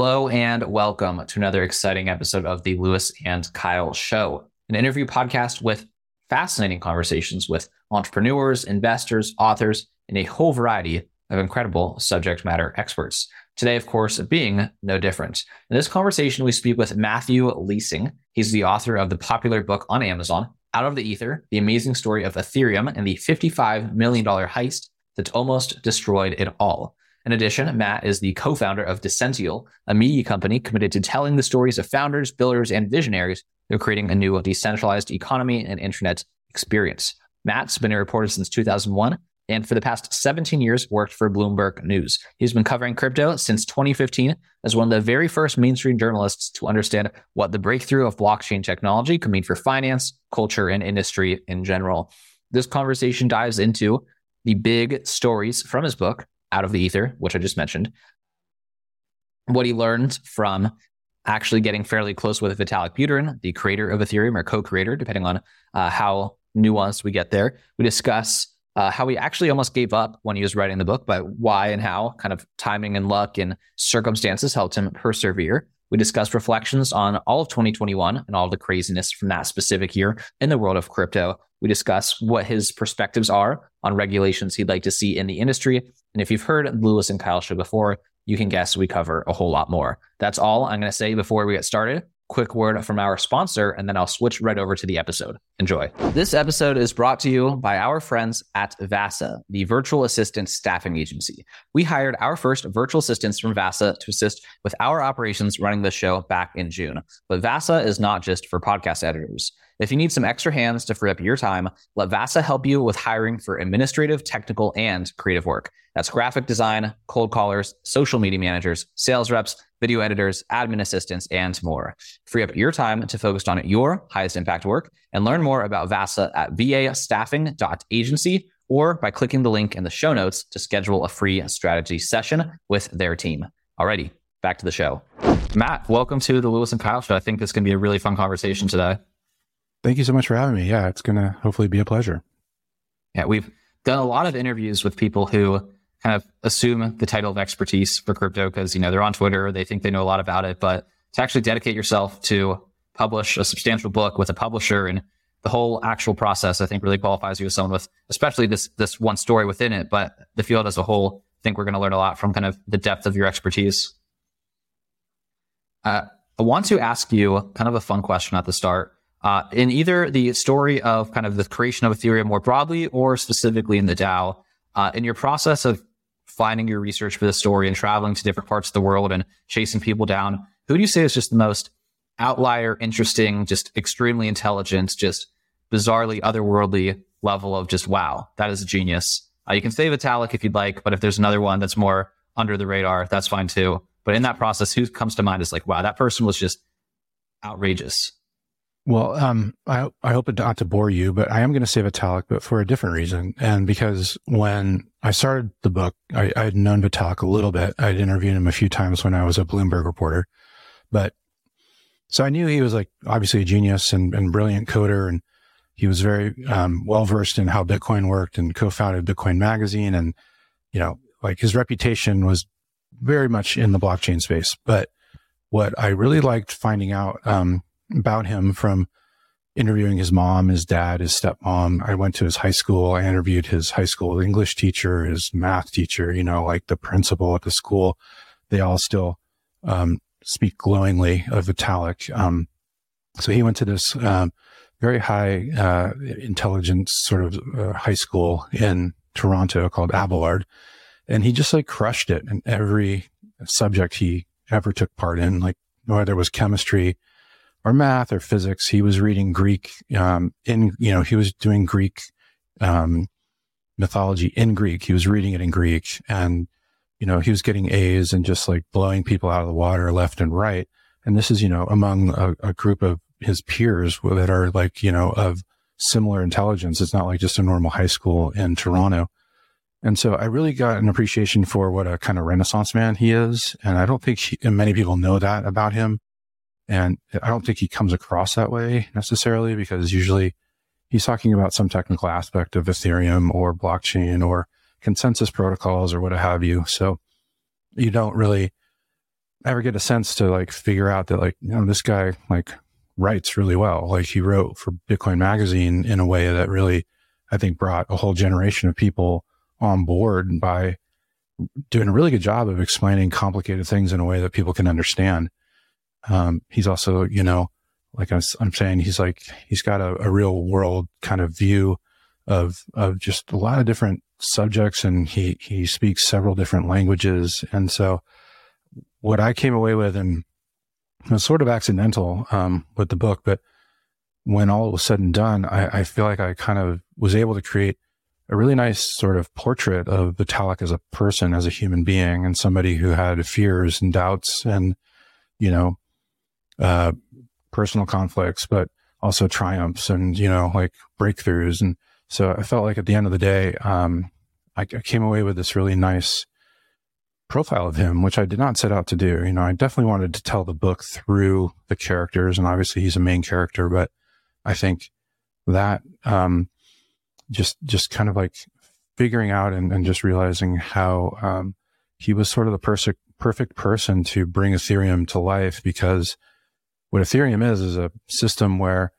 Hello and welcome to another exciting episode of the Lewis and Kyle Show, an interview podcast with fascinating conversations with entrepreneurs, investors, authors, and a whole variety of incredible subject matter experts. Today, of course, being no different. In this conversation, we speak with Matthew Leising. He's the author of the popular book on Amazon, Out of the Ether, the amazing story of Ethereum and the $55 million heist that almost destroyed it all. In addition, Matt is the co founder of Decential, a media company committed to telling the stories of founders, builders, and visionaries who are creating a new decentralized economy and internet experience. Matt's been a reporter since 2001 and for the past 17 years worked for Bloomberg News. He's been covering crypto since 2015 as one of the very first mainstream journalists to understand what the breakthrough of blockchain technology could mean for finance, culture, and industry in general. This conversation dives into the big stories from his book, out of the ether, which I just mentioned. What he learned from actually getting fairly close with Vitalik Buterin, the creator of Ethereum or co-creator, depending on uh, how nuanced we get there. We discuss uh, how he actually almost gave up when he was writing the book, but why and how, kind of timing and luck and circumstances helped him persevere. We discuss reflections on all of 2021 and all the craziness from that specific year in the world of crypto. We discuss what his perspectives are on regulations he'd like to see in the industry and if you've heard Lewis and Kyle show before, you can guess we cover a whole lot more. That's all I'm going to say before we get started. Quick word from our sponsor, and then I'll switch right over to the episode. Enjoy. This episode is brought to you by our friends at Vasa, the virtual assistant staffing agency. We hired our first virtual assistants from Vasa to assist with our operations running the show back in June. But Vasa is not just for podcast editors. If you need some extra hands to free up your time, let Vasa help you with hiring for administrative, technical, and creative work. That's graphic design, cold callers, social media managers, sales reps, video editors, admin assistants, and more. Free up your time to focus on your highest impact work and learn more about Vasa at vastaffing.agency or by clicking the link in the show notes to schedule a free strategy session with their team. Alrighty, back to the show. Matt, welcome to the Lewis and Kyle show. I think this is going to be a really fun conversation today. Thank you so much for having me. Yeah, it's going to hopefully be a pleasure. Yeah, we've done a lot of interviews with people who kind of assume the title of expertise for crypto because, you know, they're on Twitter, they think they know a lot about it, but to actually dedicate yourself to publish a substantial book with a publisher and the whole actual process, I think really qualifies you as someone with, especially this, this one story within it, but the field as a whole, I think we're going to learn a lot from kind of the depth of your expertise. Uh, I want to ask you kind of a fun question at the start uh, in either the story of kind of the creation of Ethereum more broadly or specifically in the DAO, uh, in your process of finding your research for the story and traveling to different parts of the world and chasing people down, who do you say is just the most outlier, interesting, just extremely intelligent, just bizarrely otherworldly level of just wow, that is a genius. Uh, you can say Vitalik if you'd like, but if there's another one that's more under the radar, that's fine too. But in that process, who comes to mind is like, wow, that person was just outrageous. Well, um, I, I hope it not to bore you, but I am going to say Vitalik, but for a different reason. And because when I started the book, I, I had known Vitalik a little bit. I'd interviewed him a few times when I was a Bloomberg reporter, but so I knew he was like obviously a genius and, and brilliant coder. And he was very, um, well versed in how Bitcoin worked and co-founded Bitcoin magazine. And, you know, like his reputation was very much in the blockchain space. But what I really liked finding out, um, about him from interviewing his mom, his dad, his stepmom. I went to his high school. I interviewed his high school English teacher, his math teacher, you know, like the principal at the school. They all still um, speak glowingly of Vitalik. Um, so he went to this um, very high uh, intelligence sort of uh, high school in Toronto called Abelard. And he just like crushed it in every subject he ever took part in, like whether it was chemistry, or math or physics. He was reading Greek um, in, you know, he was doing Greek um, mythology in Greek. He was reading it in Greek and, you know, he was getting A's and just like blowing people out of the water left and right. And this is, you know, among a, a group of his peers that are like, you know, of similar intelligence. It's not like just a normal high school in Toronto. And so I really got an appreciation for what a kind of renaissance man he is. And I don't think he, many people know that about him. And I don't think he comes across that way necessarily because usually he's talking about some technical aspect of Ethereum or blockchain or consensus protocols or what have you. So you don't really ever get a sense to like figure out that like, you know, this guy like writes really well. Like he wrote for Bitcoin magazine in a way that really, I think brought a whole generation of people on board by doing a really good job of explaining complicated things in a way that people can understand. Um, he's also, you know, like I'm, I'm, saying, he's like, he's got a, a real world kind of view of, of just a lot of different subjects and he, he speaks several different languages. And so what I came away with and it was sort of accidental, um, with the book, but when all was said and done, I, I feel like I kind of was able to create a really nice sort of portrait of Vitalik as a person, as a human being, and somebody who had fears and doubts and, you know, uh, personal conflicts, but also triumphs and, you know, like breakthroughs. And so I felt like at the end of the day, um, I, I came away with this really nice profile of him, which I did not set out to do. You know, I definitely wanted to tell the book through the characters, and obviously he's a main character, but I think that um, just just kind of like figuring out and, and just realizing how um, he was sort of the perfect perfect person to bring Ethereum to life because what Ethereum is is a system where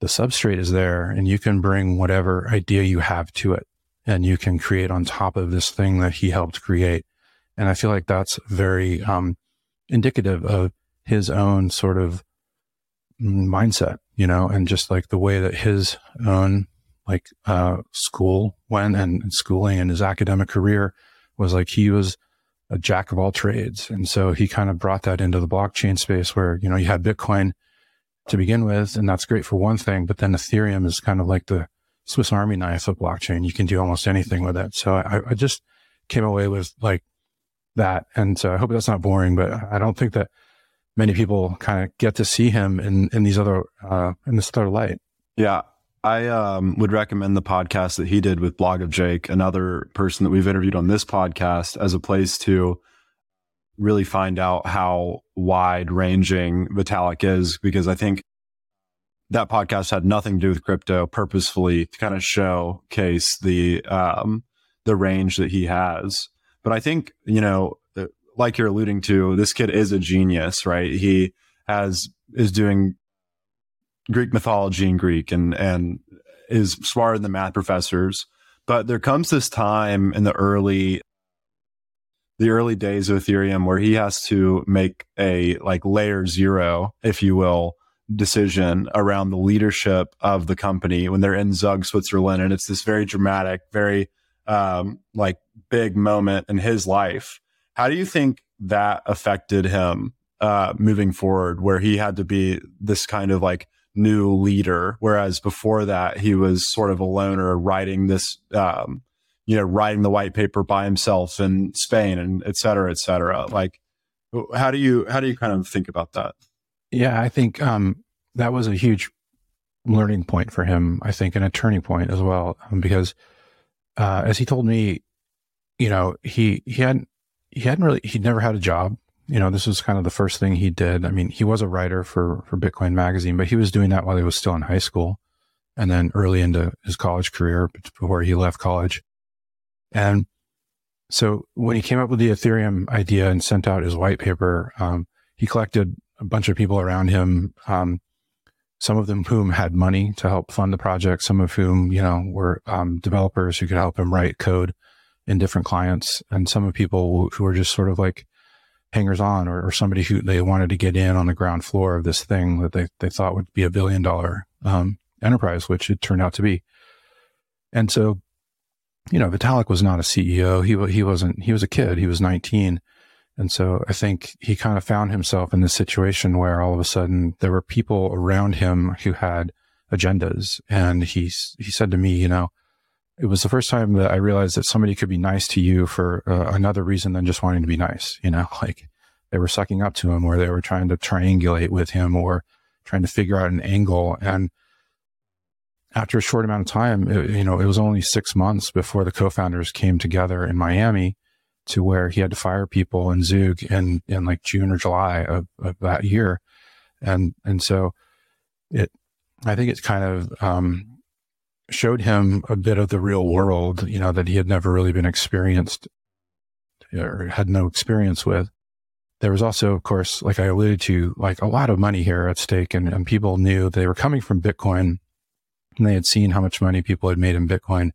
the substrate is there and you can bring whatever idea you have to it and you can create on top of this thing that he helped create. And I feel like that's very um, indicative of his own sort of mindset, you know, and just like the way that his own like uh, school went and schooling and his academic career was like he was a jack of all trades. And so he kind of brought that into the blockchain space where, you know, you had Bitcoin to begin with, and that's great for one thing, but then Ethereum is kind of like the Swiss Army knife of blockchain. You can do almost anything with it. So I, I just came away with like that. And so I hope that's not boring, but I don't think that many people kind of get to see him in, in these other, uh, in this other light. Yeah. I um, would recommend the podcast that he did with Blog of Jake, another person that we've interviewed on this podcast, as a place to really find out how wide ranging Vitalik is, because I think that podcast had nothing to do with crypto purposefully to kind of showcase the um, the range that he has. But I think you know, uh, like you're alluding to, this kid is a genius, right? He has is doing Greek mythology in Greek and and is smarter than the math professors. But there comes this time in the early the early days of Ethereum where he has to make a like layer zero, if you will, decision around the leadership of the company when they're in Zug, Switzerland. And it's this very dramatic, very um, like big moment in his life. How do you think that affected him uh, moving forward, where he had to be this kind of like new leader, whereas before that he was sort of a loner writing this, um, you know, writing the white paper by himself in Spain and et cetera, et cetera. Like, how do you how do you kind of think about that? Yeah, I think um, that was a huge learning point for him. I think, and a turning point as well, um, because uh, as he told me, you know, he he hadn't he hadn't really he'd never had a job you know, this was kind of the first thing he did. I mean, he was a writer for, for Bitcoin magazine, but he was doing that while he was still in high school and then early into his college career before he left college. And so when he came up with the Ethereum idea and sent out his white paper, um, he collected a bunch of people around him, um, some of them whom had money to help fund the project, some of whom, you know, were um, developers who could help him write code in different clients, and some of people who were just sort of like hangers on or, or, somebody who they wanted to get in on the ground floor of this thing that they, they thought would be a billion dollar um, enterprise, which it turned out to be. And so, you know, Vitalik was not a CEO. He, he wasn't, he was a kid. He was 19. And so I think he kind of found himself in this situation where all of a sudden there were people around him who had agendas. And he, he said to me, you know, it was the first time that I realized that somebody could be nice to you for uh, another reason than just wanting to be nice. You know, like they were sucking up to him or they were trying to triangulate with him or trying to figure out an angle. And after a short amount of time, it, you know, it was only six months before the co-founders came together in Miami to where he had to fire people in Zug in, in like June or July of, of that year. And, and so it, I think it's kind of, um, showed him a bit of the real world, you know, that he had never really been experienced or had no experience with. there was also, of course, like I alluded to, like a lot of money here at stake, and, and people knew they were coming from Bitcoin, and they had seen how much money people had made in Bitcoin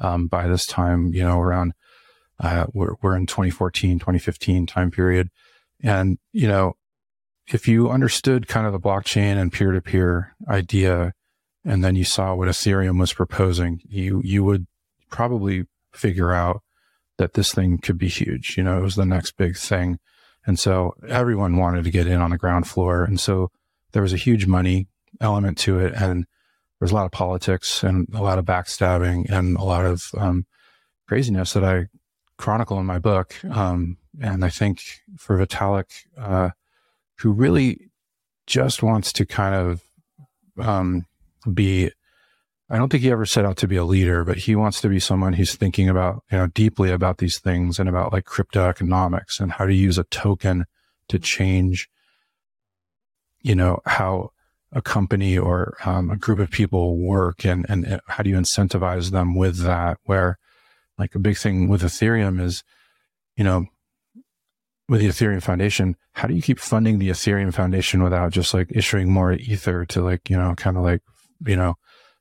um, by this time. You know, around uh, we're, we're in 2014, 2015 time period, and you know, if you understood kind of the blockchain and peer to peer idea, and then you saw what Ethereum was proposing, you you would probably figure out that this thing could be huge. You know, it was the next big thing. And so everyone wanted to get in on the ground floor. And so there was a huge money element to it. And there was a lot of politics and a lot of backstabbing and a lot of um, craziness that I chronicle in my book. Um, and I think for Vitalik, uh, who really just wants to kind of um, be I don't think he ever set out to be a leader, but he wants to be someone who's thinking about, you know, deeply about these things and about like crypto economics and how to use a token to change, you know, how a company or um, a group of people work and, and how do you incentivize them with that? Where like a big thing with Ethereum is, you know, with the Ethereum Foundation, how do you keep funding the Ethereum Foundation without just like issuing more ether to like, you know, kind of like, you know,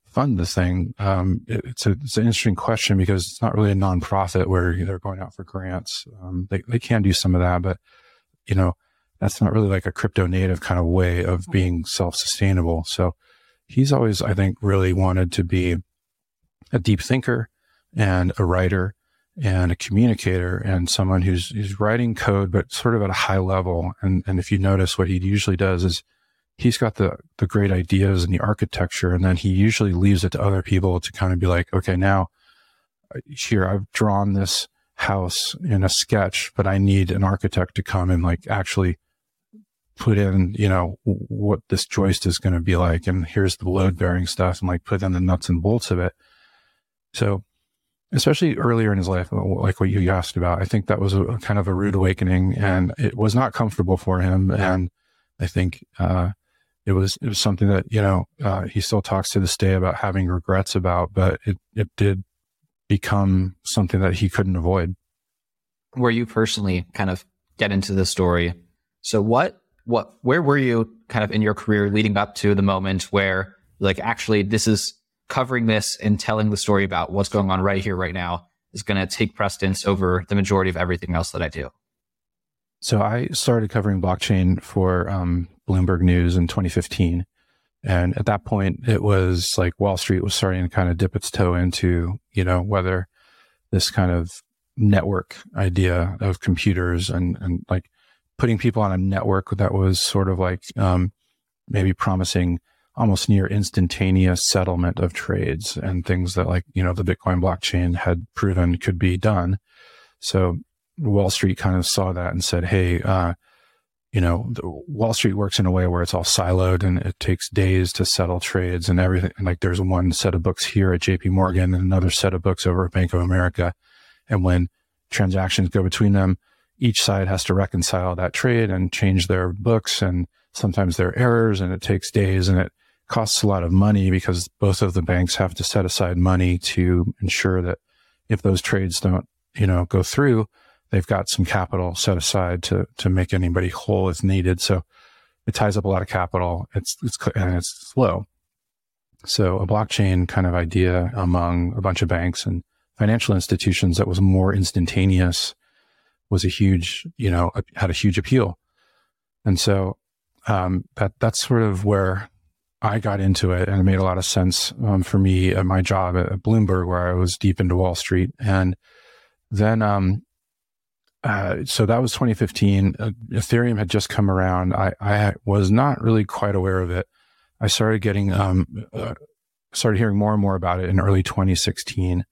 fund this thing? Um, it, it's, a, it's an interesting question because it's not really a nonprofit where they're going out for grants. Um, they, they can do some of that, but you know, that's not really like a crypto native kind of way of being self sustainable. So he's always, I think, really wanted to be a deep thinker and a writer and a communicator and someone who's, who's writing code, but sort of at a high level. And, and if you notice what he usually does is he's got the the great ideas and the architecture and then he usually leaves it to other people to kind of be like okay now uh, here i've drawn this house in a sketch but i need an architect to come and like actually put in you know what this joist is going to be like and here's the load bearing stuff and like put in the nuts and bolts of it. So especially earlier in his life like what you asked about i think that was a, kind of a rude awakening and it was not comfortable for him and i think uh, it was it was something that you know uh, he still talks to this day about having regrets about, but it it did become something that he couldn't avoid. Where you personally kind of get into the story, so what what where were you kind of in your career leading up to the moment where like actually this is covering this and telling the story about what's going on right here right now is going to take precedence over the majority of everything else that I do. So I started covering blockchain for um, Bloomberg News in 2015. And at that point, it was like Wall Street was starting to kind of dip its toe into, you know, whether this kind of network idea of computers and, and like putting people on a network that was sort of like, um, maybe promising almost near instantaneous settlement of trades and things that like, you know, the Bitcoin blockchain had proven could be done. So Wall Street kind of saw that and said, Hey, uh, you know, Wall Street works in a way where it's all siloed and it takes days to settle trades and everything. Like there's one set of books here at JP Morgan and another set of books over at Bank of America. And when transactions go between them, each side has to reconcile that trade and change their books. And sometimes there are errors and it takes days and it costs a lot of money because both of the banks have to set aside money to ensure that if those trades don't, you know, go through, they've got some capital set aside to to make anybody whole if needed. So it ties up a lot of capital. It's it's and it's slow. So a blockchain kind of idea among a bunch of banks and financial institutions that was more instantaneous was a huge, you know, had a huge appeal. And so um, that that's sort of where I got into it, and it made a lot of sense um, for me at my job at Bloomberg, where I was deep into Wall Street, and then um, uh, so that was 2015. Uh, Ethereum had just come around. I, I was not really quite aware of it. I started getting, um, uh, started hearing more and more about it in early 2016.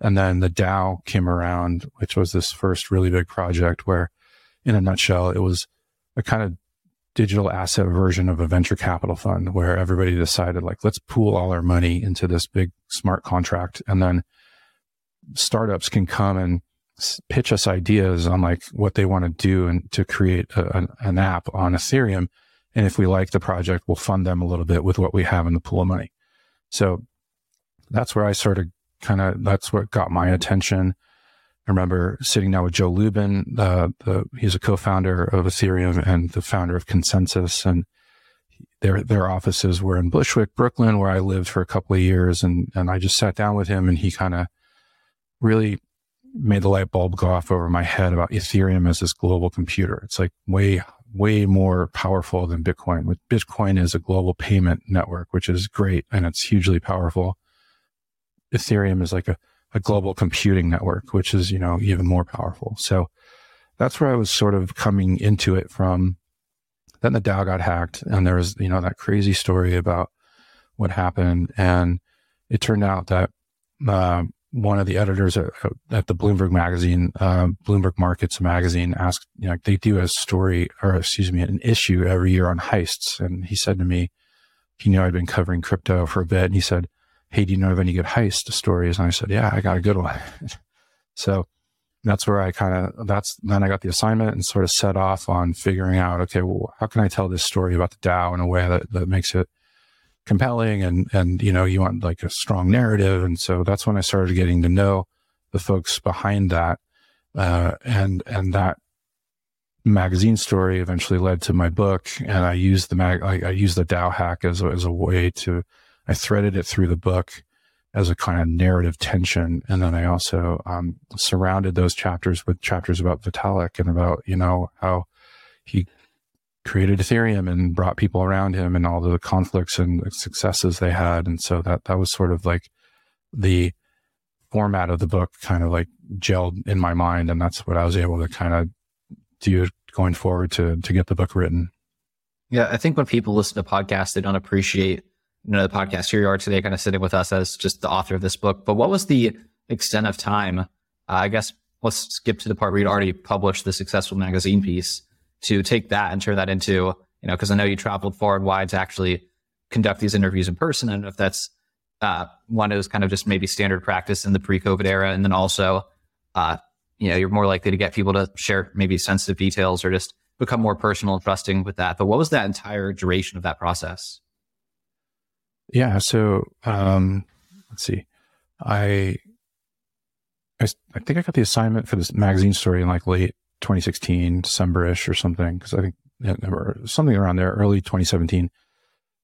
And then the DAO came around, which was this first really big project where, in a nutshell, it was a kind of digital asset version of a venture capital fund where everybody decided, like, let's pool all our money into this big smart contract. And then startups can come and pitch us ideas on like what they want to do and to create a, an, an app on Ethereum. And if we like the project, we'll fund them a little bit with what we have in the pool of money. So that's where I sort of kind of, that's what got my attention. I remember sitting down with Joe Lubin, uh, the, he's a co-founder of Ethereum and the founder of ConsenSys, And their, their offices were in Bushwick, Brooklyn, where I lived for a couple of years. And, and I just sat down with him and he kind of really made the light bulb go off over my head about Ethereum as this global computer. It's like way, way more powerful than Bitcoin. With Bitcoin is a global payment network, which is great and it's hugely powerful. Ethereum is like a, a global computing network, which is, you know, even more powerful. So that's where I was sort of coming into it from. Then the DAO got hacked and there was, you know, that crazy story about what happened. And it turned out that, uh, one of the editors at, at the Bloomberg magazine, uh, Bloomberg Markets magazine asked, you know, they do a story or excuse me, an issue every year on heists. And he said to me, he knew I'd been covering crypto for a bit. And he said, Hey, do you know of any good heist stories? And I said, Yeah, I got a good one. so that's where I kind of, that's, then I got the assignment and sort of set off on figuring out, okay, well, how can I tell this story about the DAO in a way that, that makes it compelling and, and, you know, you want like a strong narrative. And so that's when I started getting to know the folks behind that. Uh, and, and that magazine story eventually led to my book. And I used the mag, I, I used the DAO hack as a, as a way to, I threaded it through the book as a kind of narrative tension. And then I also, um, surrounded those chapters with chapters about Vitalik and about, you know, how he created Ethereum and brought people around him and all the conflicts and successes they had. And so that, that was sort of like the format of the book kind of like gelled in my mind. And that's what I was able to kind of do going forward to, to get the book written. Yeah. I think when people listen to podcasts, they don't appreciate, you know, the podcast. Here you are today, kind of sitting with us as just the author of this book. But what was the extent of time? Uh, I guess let's skip to the part where you'd already published the successful magazine piece to take that and turn that into, you know, because I know you traveled far and wide to actually conduct these interviews in person. And if that's uh, one is kind of just maybe standard practice in the pre-COVID era, and then also, uh, you know, you're more likely to get people to share maybe sensitive details or just become more personal and trusting with that. But what was that entire duration of that process? Yeah. So, um, let's see. I, I, I think I got the assignment for this magazine story in like late 2016, December-ish or something, because I think or something around there, early 2017.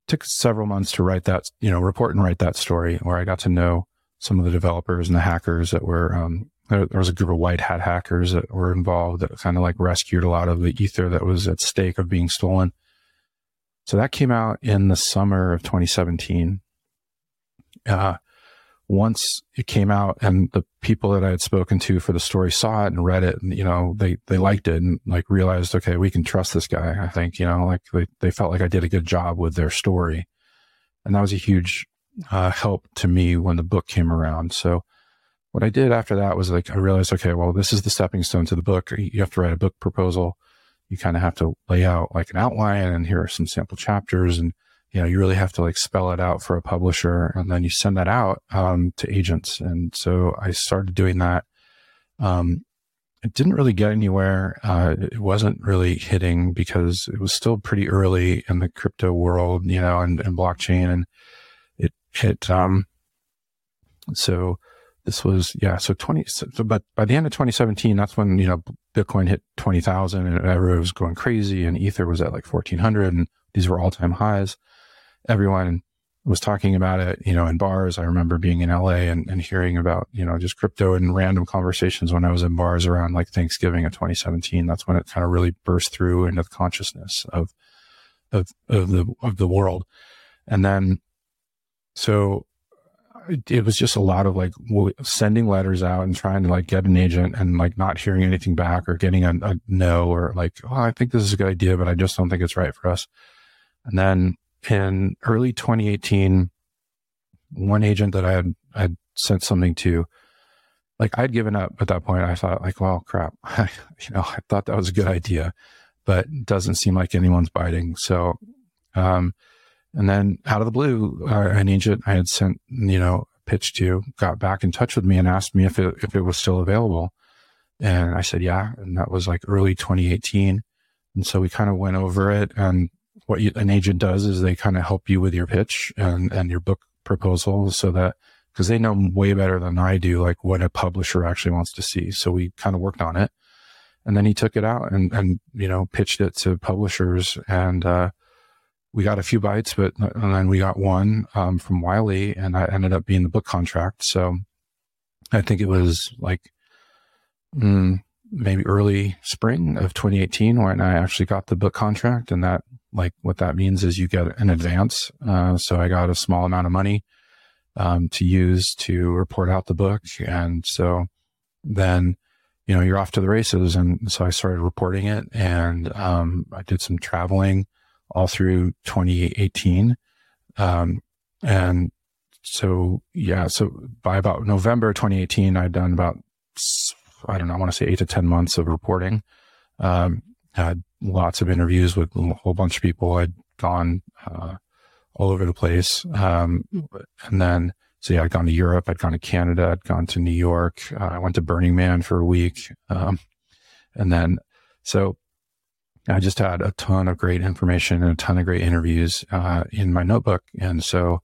Took several months to write that, you know, report and write that story where I got to know some of the developers and the hackers that were, um, there, there was a group of white hat hackers that were involved that kind of like rescued a lot of the ether that was at stake of being stolen. So that came out in the summer of 2017. Uh, once it came out and the people that I had spoken to for the story saw it and read it and, you know, they, they liked it and like realized, okay, we can trust this guy. I think, you know, like they, they felt like I did a good job with their story. And that was a huge uh, help to me when the book came around. So what I did after that was like, I realized, okay, well, this is the stepping stone to the book. You have to write a book proposal. You kind of have to lay out like an outline and here are some sample chapters and you know, you really have to like spell it out for a publisher and then you send that out um, to agents. And so I started doing that. Um, it didn't really get anywhere. Uh, it wasn't really hitting because it was still pretty early in the crypto world, you know, and, and blockchain. And it hit, um, so this was, yeah, so 20, so, but by the end of 2017, that's when, you know, Bitcoin hit 20,000 and everyone was going crazy and Ether was at like 1400 and these were all time highs everyone was talking about it, you know, in bars. I remember being in LA and, and hearing about, you know, just crypto and random conversations when I was in bars around like Thanksgiving of 2017. That's when it kind of really burst through into the consciousness of, of, of the, of the world. And then, so it was just a lot of like sending letters out and trying to like get an agent and like not hearing anything back or getting a, a no or like, oh, I think this is a good idea, but I just don't think it's right for us. And then in early 2018, one agent that I had, had sent something to, like I'd given up at that point. I thought like, well, crap, you know, I thought that was a good idea, but doesn't seem like anyone's biting. So, um, and then out of the blue, uh, an agent I had sent, you know, pitch to got back in touch with me and asked me if it, if it was still available. And I said, yeah. And that was like early 2018. And so we kind of went over it and what you, an agent does is they kind of help you with your pitch and, and your book proposal so that because they know way better than I do, like what a publisher actually wants to see. So we kind of worked on it. And then he took it out and, and, you know, pitched it to publishers and, uh, we got a few bites, but and then we got one um, from Wiley, and I ended up being the book contract. So I think it was like mm, maybe early spring of 2018 when I actually got the book contract, and that like what that means is you get an advance. Uh, so I got a small amount of money um, to use to report out the book, and so then you know you're off to the races. And so I started reporting it, and um, I did some traveling all through 2018. Um, and so, yeah, so by about November 2018, I'd done about, I don't know, I want to say eight to 10 months of reporting. Um, had lots of interviews with a whole bunch of people. I'd gone, uh, all over the place. Um, and then, so yeah, I'd gone to Europe, I'd gone to Canada, I'd gone to New York. Uh, I went to Burning Man for a week. Um, and then, so I just had a ton of great information and a ton of great interviews uh, in my notebook. And so,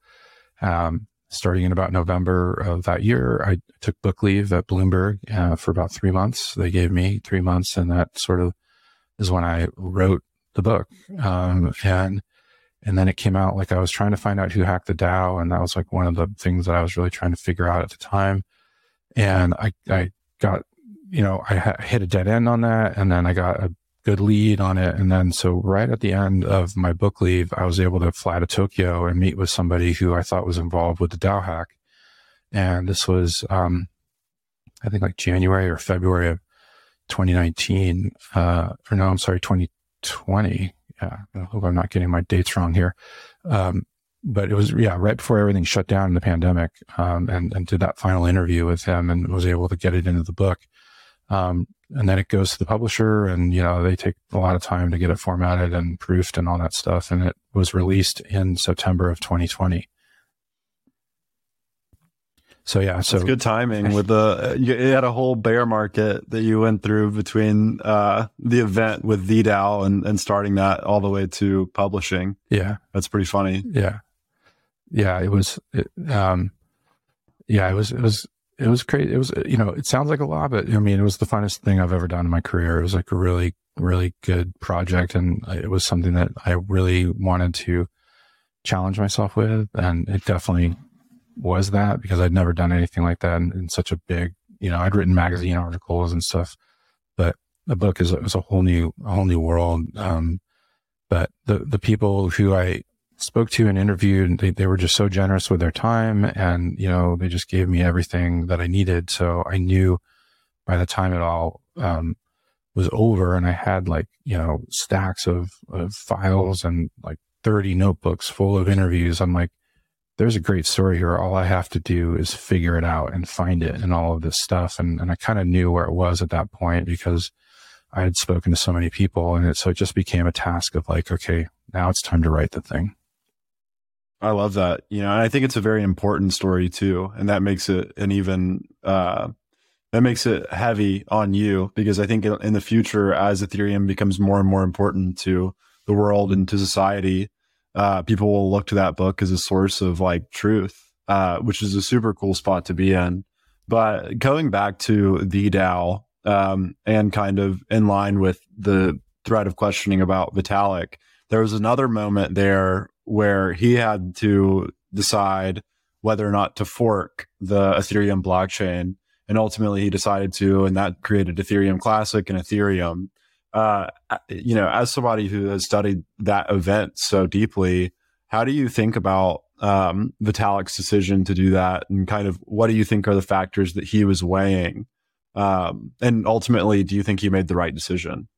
um, starting in about November of that year, I took book leave at Bloomberg uh, for about three months. They gave me three months, and that sort of is when I wrote the book. Um, and and then it came out like I was trying to find out who hacked the DAO, and that was like one of the things that I was really trying to figure out at the time. And I I got you know I ha- hit a dead end on that, and then I got a good lead on it. And then so right at the end of my book leave, I was able to fly to Tokyo and meet with somebody who I thought was involved with the DAO hack. And this was, um, I think like January or February of 2019, uh, or no, I'm sorry, 2020. Yeah. I hope I'm not getting my dates wrong here. Um, but it was, yeah, right before everything shut down in the pandemic, um, and, and did that final interview with him and was able to get it into the book. Um, and then it goes to the publisher and, you know, they take a lot of time to get it formatted and proofed and all that stuff. And it was released in September of 2020. So yeah, so That's good timing with the you had a whole bear market that you went through between uh, the event with the DAO and and starting that all the way to publishing. Yeah, that's pretty funny. Yeah, yeah, it was. It, um, yeah, it was. It was it was crazy. It was, you know, it sounds like a lot, but I mean, it was the funnest thing I've ever done in my career. It was like a really, really good project. And it was something that I really wanted to challenge myself with. And it definitely was that because I'd never done anything like that in, in such a big, you know, I'd written magazine articles and stuff, but the book is, is a whole new, a whole new world. Um, but the, the people who I spoke to and interviewed, they, they were just so generous with their time. And, you know, they just gave me everything that I needed. So I knew by the time it all, um, was over and I had like, you know, stacks of, of files and like 30 notebooks full of interviews. I'm like, there's a great story here. All I have to do is figure it out and find it and all of this stuff. And, and I kind of knew where it was at that point because I had spoken to so many people and it, so it just became a task of like, okay, now it's time to write the thing. I love that. You know, and I think it's a very important story too. And that makes it an even, uh, that makes it heavy on you because I think in the future, as Ethereum becomes more and more important to the world and to society, uh, people will look to that book as a source of like truth, uh, which is a super cool spot to be in. But going back to the DAO, um, and kind of in line with the thread of questioning about Vitalik, there was another moment there where he had to decide whether or not to fork the Ethereum blockchain. And ultimately he decided to, and that created Ethereum Classic and Ethereum. Uh, you know, as somebody who has studied that event so deeply, how do you think about um, Vitalik's decision to do that? And kind of what do you think are the factors that he was weighing? Um, and ultimately, do you think he made the right decision?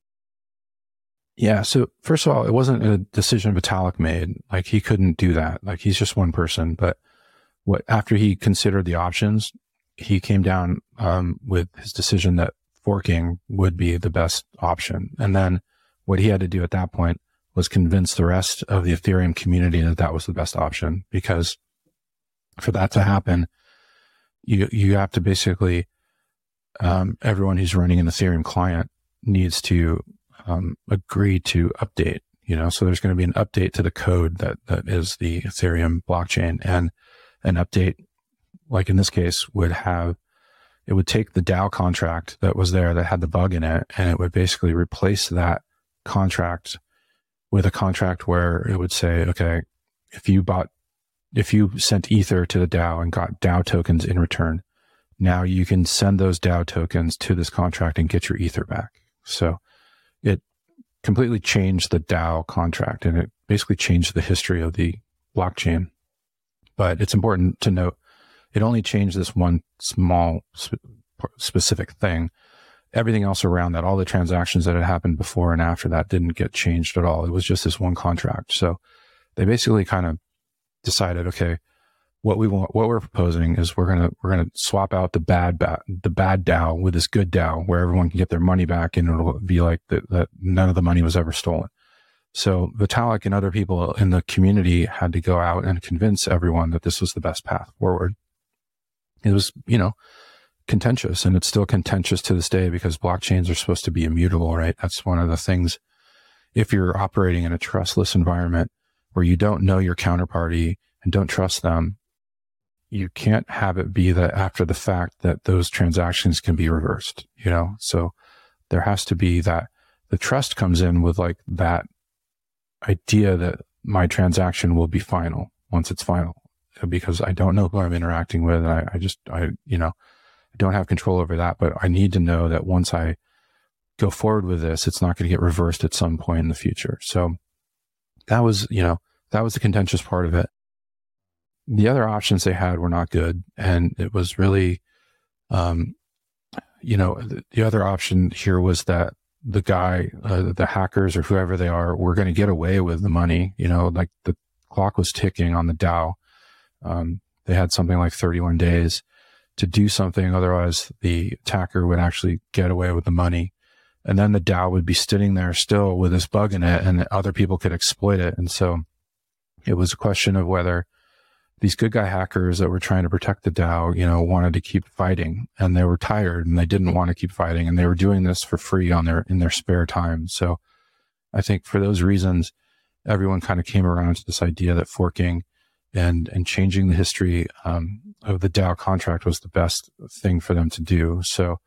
Yeah. So first of all, it wasn't a decision Vitalik made. Like he couldn't do that. Like he's just one person. But what after he considered the options, he came down um, with his decision that forking would be the best option. And then what he had to do at that point was convince the rest of the Ethereum community that that was the best option. Because for that to happen, you you have to basically um, everyone who's running an Ethereum client needs to um, agree to update. You know, so there's going to be an update to the code that that is the Ethereum blockchain, and an update like in this case, would have it would take the DAO contract that was there that had the bug in it, and it would basically replace that contract with a contract where it would say, okay, if you bought, if you sent Ether to the DAO and got DAO tokens in return, now you can send those DAO tokens to this contract and get your Ether back. So it completely changed the DAO contract and it basically changed the history of the blockchain. But it's important to note it only changed this one small sp- specific thing. Everything else around that, all the transactions that had happened before and after that didn't get changed at all. It was just this one contract. So they basically kind of decided, okay, what we want, what we're proposing is we're gonna we're gonna swap out the bad ba- the bad DAO with this good DAO where everyone can get their money back and it'll be like that that none of the money was ever stolen. So Vitalik and other people in the community had to go out and convince everyone that this was the best path forward. It was, you know, contentious and it's still contentious to this day because blockchains are supposed to be immutable, right? That's one of the things. If you're operating in a trustless environment where you don't know your counterparty and don't trust them, you can't have it be that after the fact that those transactions can be reversed, you know? So there has to be that the trust comes in with like that idea that my transaction will be final once it's final because I don't know who I'm interacting with. And I, I just, I, you know, I don't have control over that, but I need to know that once I go forward with this, it's not going to get reversed at some point in the future. So that was, you know, that was the contentious part of it. The other options they had were not good. And it was really, um, you know, the, the other option here was that the guy, uh, the hackers or whoever they are, were going to get away with the money. You know, like the clock was ticking on the DAO. Um, they had something like 31 days to do something. Otherwise, the attacker would actually get away with the money. And then the DAO would be sitting there still with this bug in it and other people could exploit it. And so it was a question of whether these good guy hackers that were trying to protect the DAO, you know, wanted to keep fighting and they were tired and they didn't want to keep fighting and they were doing this for free on their, in their spare time. So I think for those reasons, everyone kind of came around to this idea that forking and, and changing the history, um, of the DAO contract was the best thing for them to do. So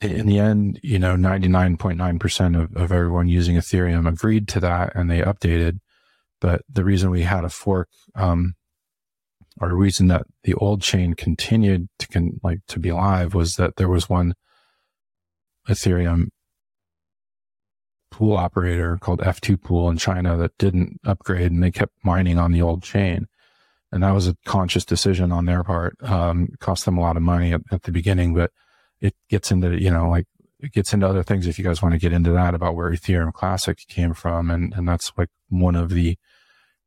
in the end, you know, 99.9% of, of everyone using Ethereum agreed to that and they updated but the reason we had a fork, um, or reason that the old chain continued to con- like to be alive was that there was one Ethereum pool operator called F2 Pool in China that didn't upgrade and they kept mining on the old chain. And that was a conscious decision on their part. Um, cost them a lot of money at, at the beginning, but it gets into, you know, like it gets into other things if you guys want to get into that about where Ethereum Classic came from. And, and that's like one of the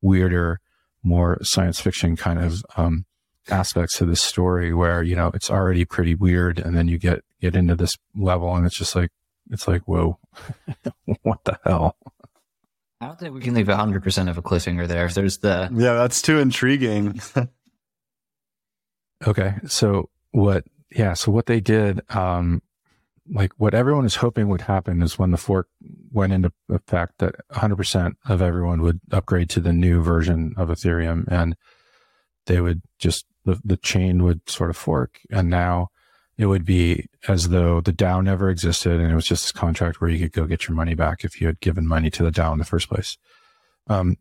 weirder, more science fiction kind of, um, aspects to this story where, you know, it's already pretty weird. And then you get, get into this level and it's just like, it's like, whoa, what the hell? I don't think we can leave 100% of a cliffhanger there. If there's the. Yeah, that's too intriguing. okay. So what, yeah. So what they did, um, like what everyone is hoping would happen is when the fork went into effect that 100% of everyone would upgrade to the new version of Ethereum and they would just, the, the chain would sort of fork. And now it would be as though the DAO never existed and it was just this contract where you could go get your money back if you had given money to the DAO in the first place. Um,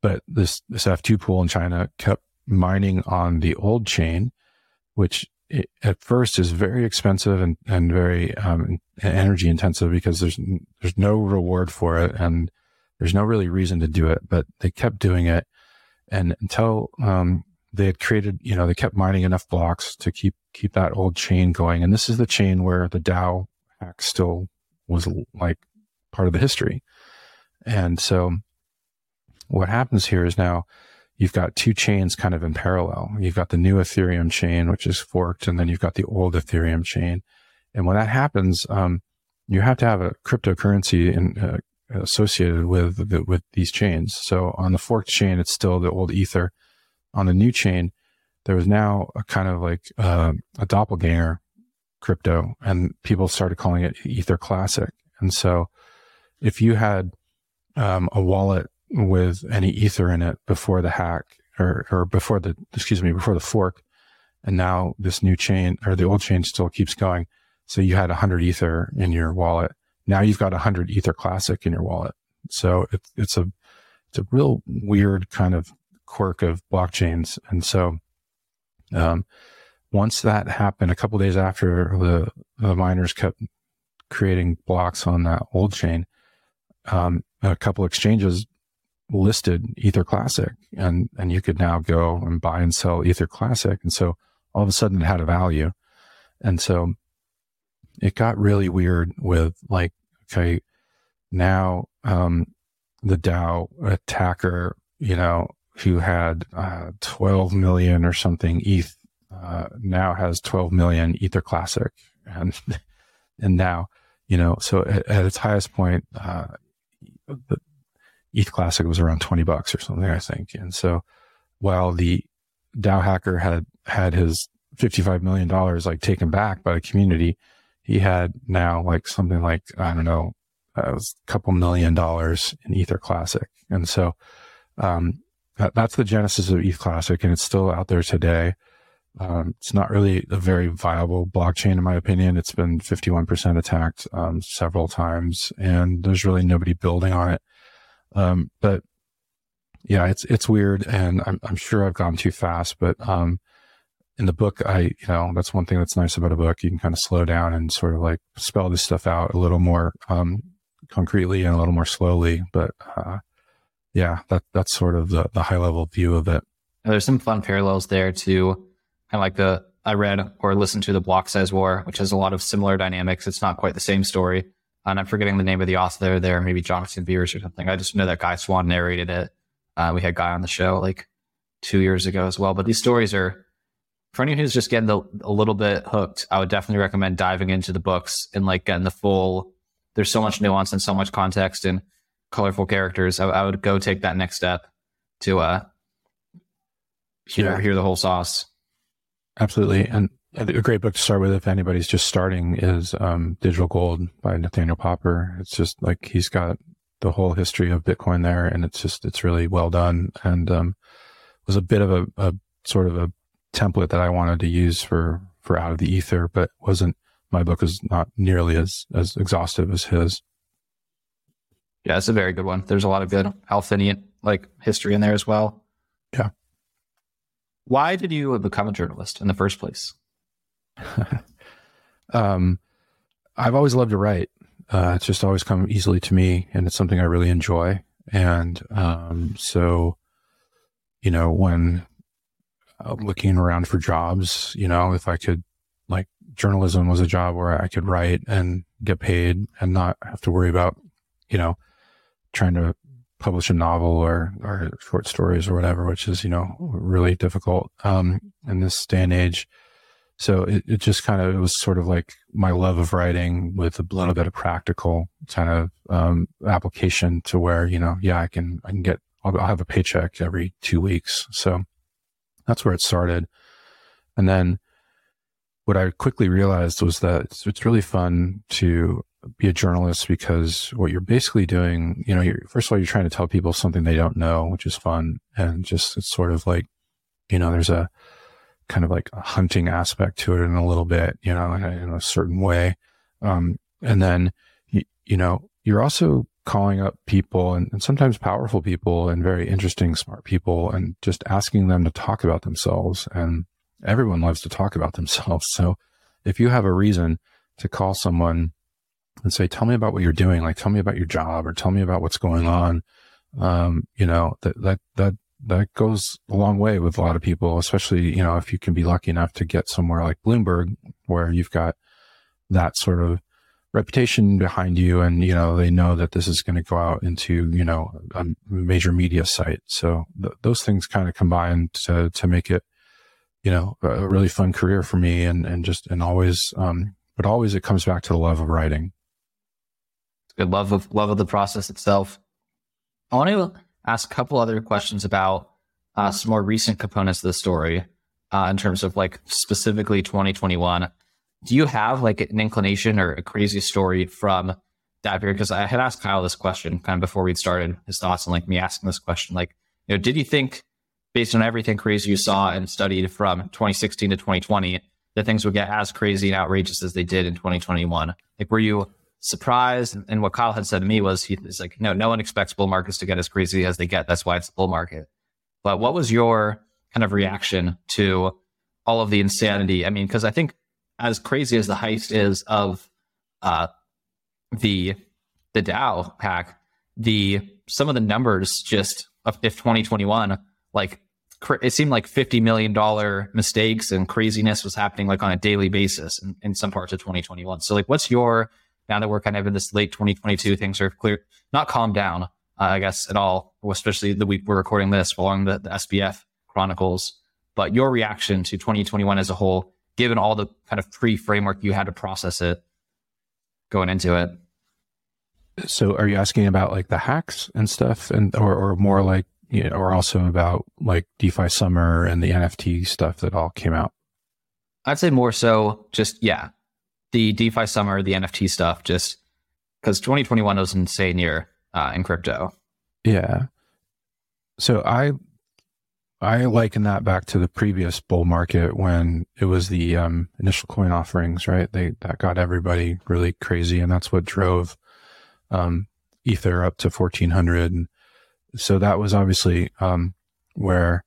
but this, this F2 pool in China kept mining on the old chain, which it, at first is very expensive and, and very um, energy intensive because there's there's no reward for it and there's no really reason to do it. But they kept doing it, and until um, they had created, you know, they kept mining enough blocks to keep keep that old chain going. And this is the chain where the DAO hack still was like part of the history. And so what happens here is now you've got two chains kind of in parallel. You've got the new Ethereum chain, which is forked, and then you've got the old Ethereum chain. And when that happens, um, you have to have a cryptocurrency in, uh, associated with the, with these chains. So on the forked chain, it's still the old Ether. On the new chain, there was now a kind of like uh, a doppelganger crypto, and people started calling it Ether Classic. And so, if you had um, a wallet with any ether in it before the hack, or, or before the, excuse me, before the fork. And now this new chain or the old chain still keeps going. So you had 100 Ether in your wallet. Now you've got 100 Ether Classic in your wallet. So it's it's a it's a real weird kind of quirk of blockchains. And so, um, once that happened, a couple days after the the miners kept creating blocks on that old chain, um, a couple exchanges listed Ether Classic, and and you could now go and buy and sell Ether Classic, and so all of a sudden it had a value, and so it got really weird with like okay, now um, the DAO attacker, you know, who had uh, 12 million or something ETH, uh, now has 12 million Ether Classic, and and now you know, so at, at its highest point, uh, ETH Classic was around 20 bucks or something, I think. And so while the DAO hacker had had his $55 million like taken back by the community, he had now like something like, I don't know, a couple million dollars in Ether Classic. And so, um, that, that's the genesis of ETH Classic and it's still out there today. Um, it's not really a very viable blockchain, in my opinion. It's been 51% attacked um, several times, and there's really nobody building on it. Um, but yeah, it's it's weird, and I'm I'm sure I've gone too fast. But um, in the book, I you know that's one thing that's nice about a book. You can kind of slow down and sort of like spell this stuff out a little more um, concretely and a little more slowly. But uh, yeah, that that's sort of the the high level view of it. There's some fun parallels there too kind of like the I read or listened to the Block Size War, which has a lot of similar dynamics. It's not quite the same story. And I'm forgetting the name of the author there, maybe Jonathan Beers or something. I just know that Guy Swan narrated it. Uh, we had Guy on the show like two years ago as well. But these stories are, for anyone who's just getting the, a little bit hooked, I would definitely recommend diving into the books and like getting the full. There's so much nuance and so much context and colorful characters. I, I would go take that next step to uh, hear, yeah. hear the whole sauce. Absolutely. And a great book to start with if anybody's just starting is um, Digital Gold by Nathaniel Popper. It's just like he's got the whole history of Bitcoin there, and it's just it's really well done, and um, was a bit of a, a sort of a template that I wanted to use for for out of the ether, but wasn't. My book is not nearly as as exhaustive as his. Yeah, it's a very good one. There's a lot of good Alfinian like history in there as well. Yeah. Why did you become a journalist in the first place? um, I've always loved to write. Uh, it's just always come easily to me, and it's something I really enjoy. And um, so, you know, when I'm looking around for jobs, you know, if I could, like, journalism was a job where I could write and get paid and not have to worry about, you know, trying to publish a novel or, or short stories or whatever, which is, you know, really difficult, um, in this day and age. So it, it just kind of, it was sort of like my love of writing with a little bit of practical kind of, um, application to where, you know, yeah, I can, I can get, I'll, I'll have a paycheck every two weeks. So that's where it started. And then what I quickly realized was that it's, it's really fun to be a journalist because what you're basically doing, you know, first of all, you're trying to tell people something they don't know, which is fun. And just, it's sort of like, you know, there's a kind of like a hunting aspect to it in a little bit, you know, in a, in a certain way. Um, and then, you, you, know, you're also calling up people and, and sometimes powerful people and very interesting, smart people and just asking them to talk about themselves. And everyone loves to talk about themselves. So if you have a reason to call someone and say, tell me about what you're doing. Like, tell me about your job or tell me about what's going on. Um, you know, that, that, that, that goes a long way with a lot of people, especially, you know, if you can be lucky enough to get somewhere like Bloomberg where you've got that sort of reputation behind you and, you know, they know that this is going to go out into, you know, a major media site. So th- those things kind of combine to, to make it, you know, a really fun career for me and, and just, and always, um, but always it comes back to the love of writing good love of love of the process itself. I want to ask a couple other questions about uh, some more recent components of the story uh, in terms of like specifically 2021. Do you have like an inclination or a crazy story from that period? Because I had asked Kyle this question kind of before we'd started his thoughts on like me asking this question. Like, you know, did you think based on everything crazy you saw and studied from 2016 to 2020, that things would get as crazy and outrageous as they did in 2021? Like, were you surprised? And what Kyle had said to me was, he's like, no, no one expects bull markets to get as crazy as they get. That's why it's a bull market. But what was your kind of reaction to all of the insanity? I mean, because I think as crazy as the heist is of uh, the the DAO hack, the some of the numbers just if 2021 like it seemed like 50 million dollar mistakes and craziness was happening like on a daily basis in, in some parts of 2021 so like what's your now that we're kind of in this late 2022 things are clear not calmed down uh, i guess at all especially the week we're recording this following the, the SBF chronicles. But your reaction to 2021 as a whole given all the kind of pre-framework you had to process it going into it? So are you asking about like the hacks and stuff and or, or more like you know, or also about like DeFi summer and the NFT stuff that all came out? I'd say more so just yeah, the DeFi summer, the NFT stuff, just because 2021 was insane year uh, in crypto. Yeah. So I I liken that back to the previous bull market when it was the um, initial coin offerings, right? They that got everybody really crazy, and that's what drove um, Ether up to 1400. And so that was obviously um, where,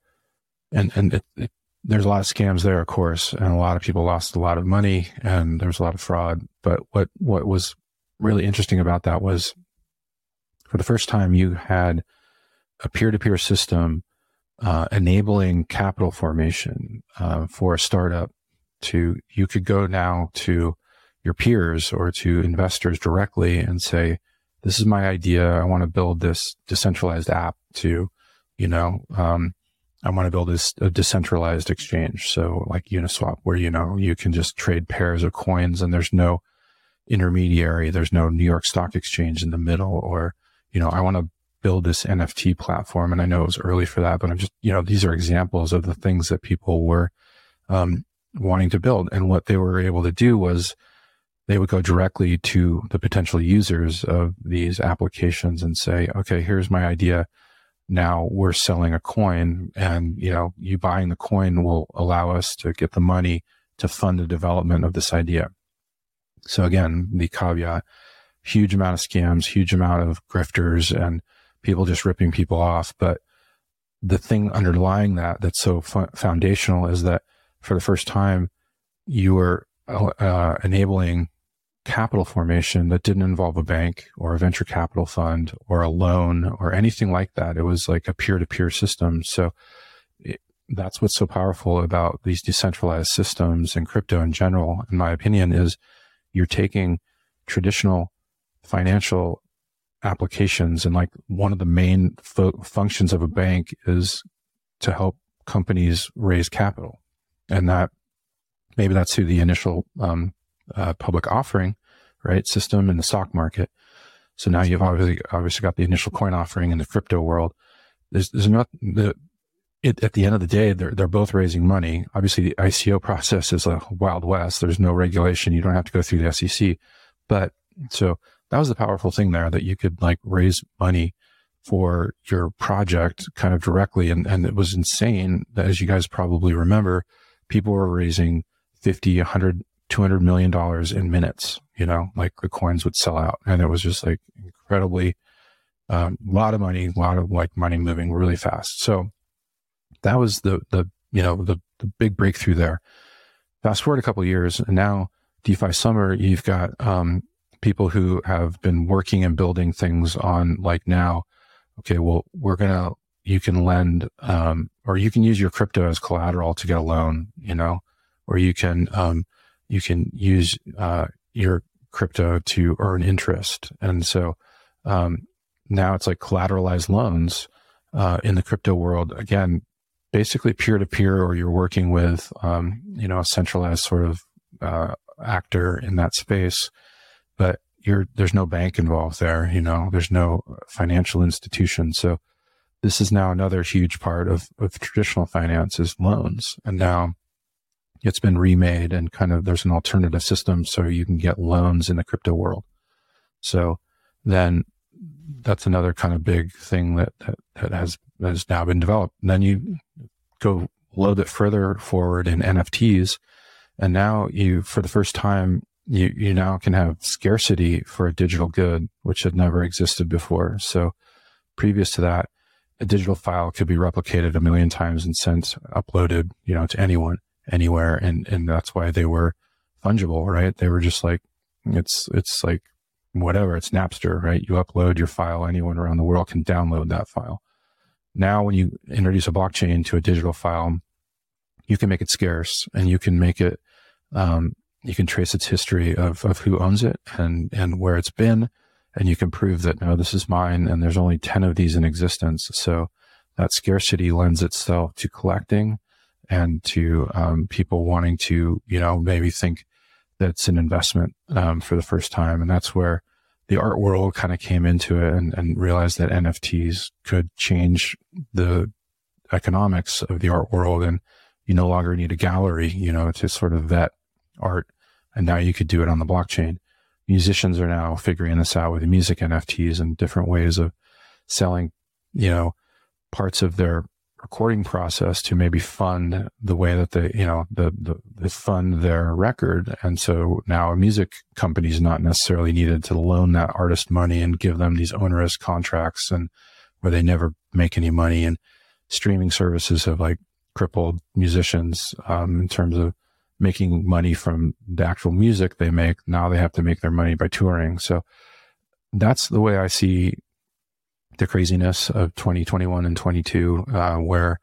and, and it, it, there's a lot of scams there, of course, and a lot of people lost a lot of money and there was a lot of fraud. But what, what was really interesting about that was for the first time you had a peer-to-peer system uh, enabling capital formation uh, for a startup to you could go now to your peers or to investors directly and say this is my idea. I want to build this decentralized app to, you know, um, I want to build this a decentralized exchange. So like Uniswap, where, you know, you can just trade pairs of coins and there's no intermediary. There's no New York Stock Exchange in the middle or, you know, I want to build this NFT platform. And I know it was early for that, but I'm just, you know, these are examples of the things that people were, um, wanting to build. And what they were able to do was they would go directly to the potential users of these applications and say, okay, here's my idea. Now we're selling a coin and, you know, you buying the coin will allow us to get the money to fund the development of this idea. So again, the caveat, huge amount of scams, huge amount of grifters and people just ripping people off. But the thing underlying that that's so foundational is that for the first time, you are uh, enabling capital formation that didn't involve a bank or a venture capital fund or a loan or anything like that. It was like a peer to peer system. So it, that's what's so powerful about these decentralized systems and crypto in general, in my opinion, is you're taking traditional financial applications and like one of the main fo- functions of a bank is to help companies raise capital. And that maybe that's through the initial um, uh, public offering, right, system in the stock market. So now you've obviously obviously got the initial coin offering in the crypto world. There's there's not the it, at the end of the day, they're they're both raising money. Obviously, the ICO process is a wild west. There's no regulation. You don't have to go through the SEC. But so that was the powerful thing there that you could like raise money for your project kind of directly. And, and it was insane that, as you guys probably remember, people were raising 50, 100, 200 million dollars in minutes you know like the coins would sell out. And it was just like incredibly a um, lot of money a lot of like money moving really fast. So that was the the you know the the big breakthrough there. Fast forward a couple years and now defi summer you've got um, people who have been working and building things on like now okay well we're gonna you can lend um, or you can use your crypto as collateral to get a loan you know or you can um, you can use uh, your crypto to earn interest. And so um, now it's like collateralized loans uh, in the crypto world. Again, basically peer to peer, or you're working with um, you know a centralized sort of uh, actor in that space, but you're there's no bank involved there. You know, there's no financial institution. So this is now another huge part of, of traditional finance is loans. And now it's been remade and kind of there's an alternative system so you can get loans in the crypto world. So then that's another kind of big thing that, that, that has, has now been developed. And then you go a little bit further forward in NFTs. And now you, for the first time, you, you now can have scarcity for a digital good, which had never existed before. So previous to that, a digital file could be replicated a million times and sent, uploaded, you know, to anyone, anywhere. And, and that's why they were fungible, right? They were just like, it's, it's like whatever. It's Napster, right? You upload your file. Anyone around the world can download that file. Now, when you introduce a blockchain to a digital file, you can make it scarce and you can make it, um, you can trace its history of, of who owns it and, and where it's been. And you can prove that, no, this is mine. And there's only 10 of these in existence. So that scarcity lends itself to collecting and to, um, people wanting to, you know, maybe think that it's an investment, um, for the first time. And that's where the art world kind of came into it and, and realized that NFTs could change the economics of the art world. And you no longer need a gallery, you know, to sort of vet art. And now you could do it on the blockchain. Musicians are now figuring this out with music NFTs and different ways of selling, you know, parts of their recording process to maybe fund the way that they, you know, the, the, the fund their record. And so now a music company is not necessarily needed to loan that artist money and give them these onerous contracts and where they never make any money. And streaming services have like crippled musicians, um, in terms of making money from the actual music they make. Now they have to make their money by touring. So that's the way I see the craziness of 2021 and 22, uh, where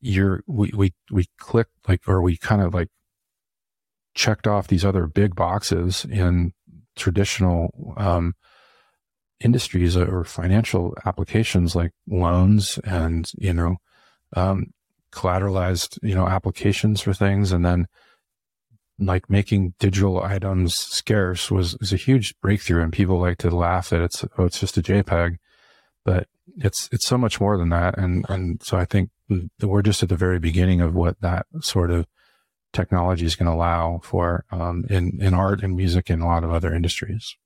you're, we, we, we clicked like, or we kind of like checked off these other big boxes in traditional, um, industries or financial applications like loans and, you know, um, collateralized, you know, applications for things. And then like making digital items scarce was, was a huge breakthrough. And people like to laugh that it's, oh, it's just a JPEG but it's it's so much more than that. And and so i think we're just at the very beginning of what that sort of technology is going to allow for um, in in art and music and a lot of other industries.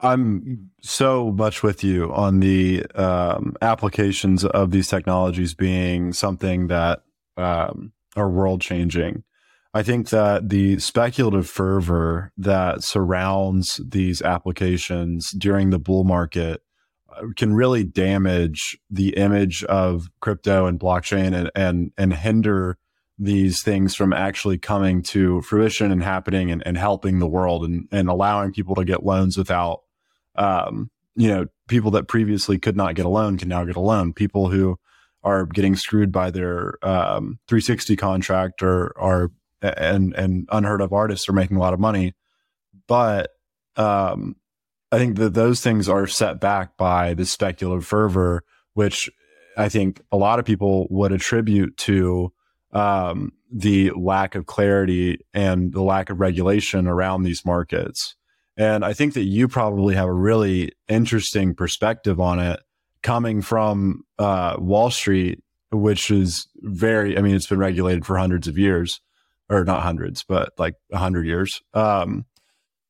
I'm so much with you on the um, applications of these technologies being something that um, are world changing. I think that the speculative fervor that surrounds these applications during the bull market can really damage the image of crypto and blockchain and, and, and hinder these things from actually coming to fruition and happening and, and helping the world and, and allowing people to get loans without, um, you know, people that previously could not get a loan can now get a loan. People who are getting screwed by their um, 360 contract or are and and unheard of artists are making a lot of money, but um, I think that those things are set back by the speculative fervor, which I think a lot of people would attribute to um, the lack of clarity and the lack of regulation around these markets. And I think that you probably have a really interesting perspective on it coming from uh, Wall Street, which is very, I mean, it's been regulated for hundreds of years, or not hundreds, but like a hundred years. Um,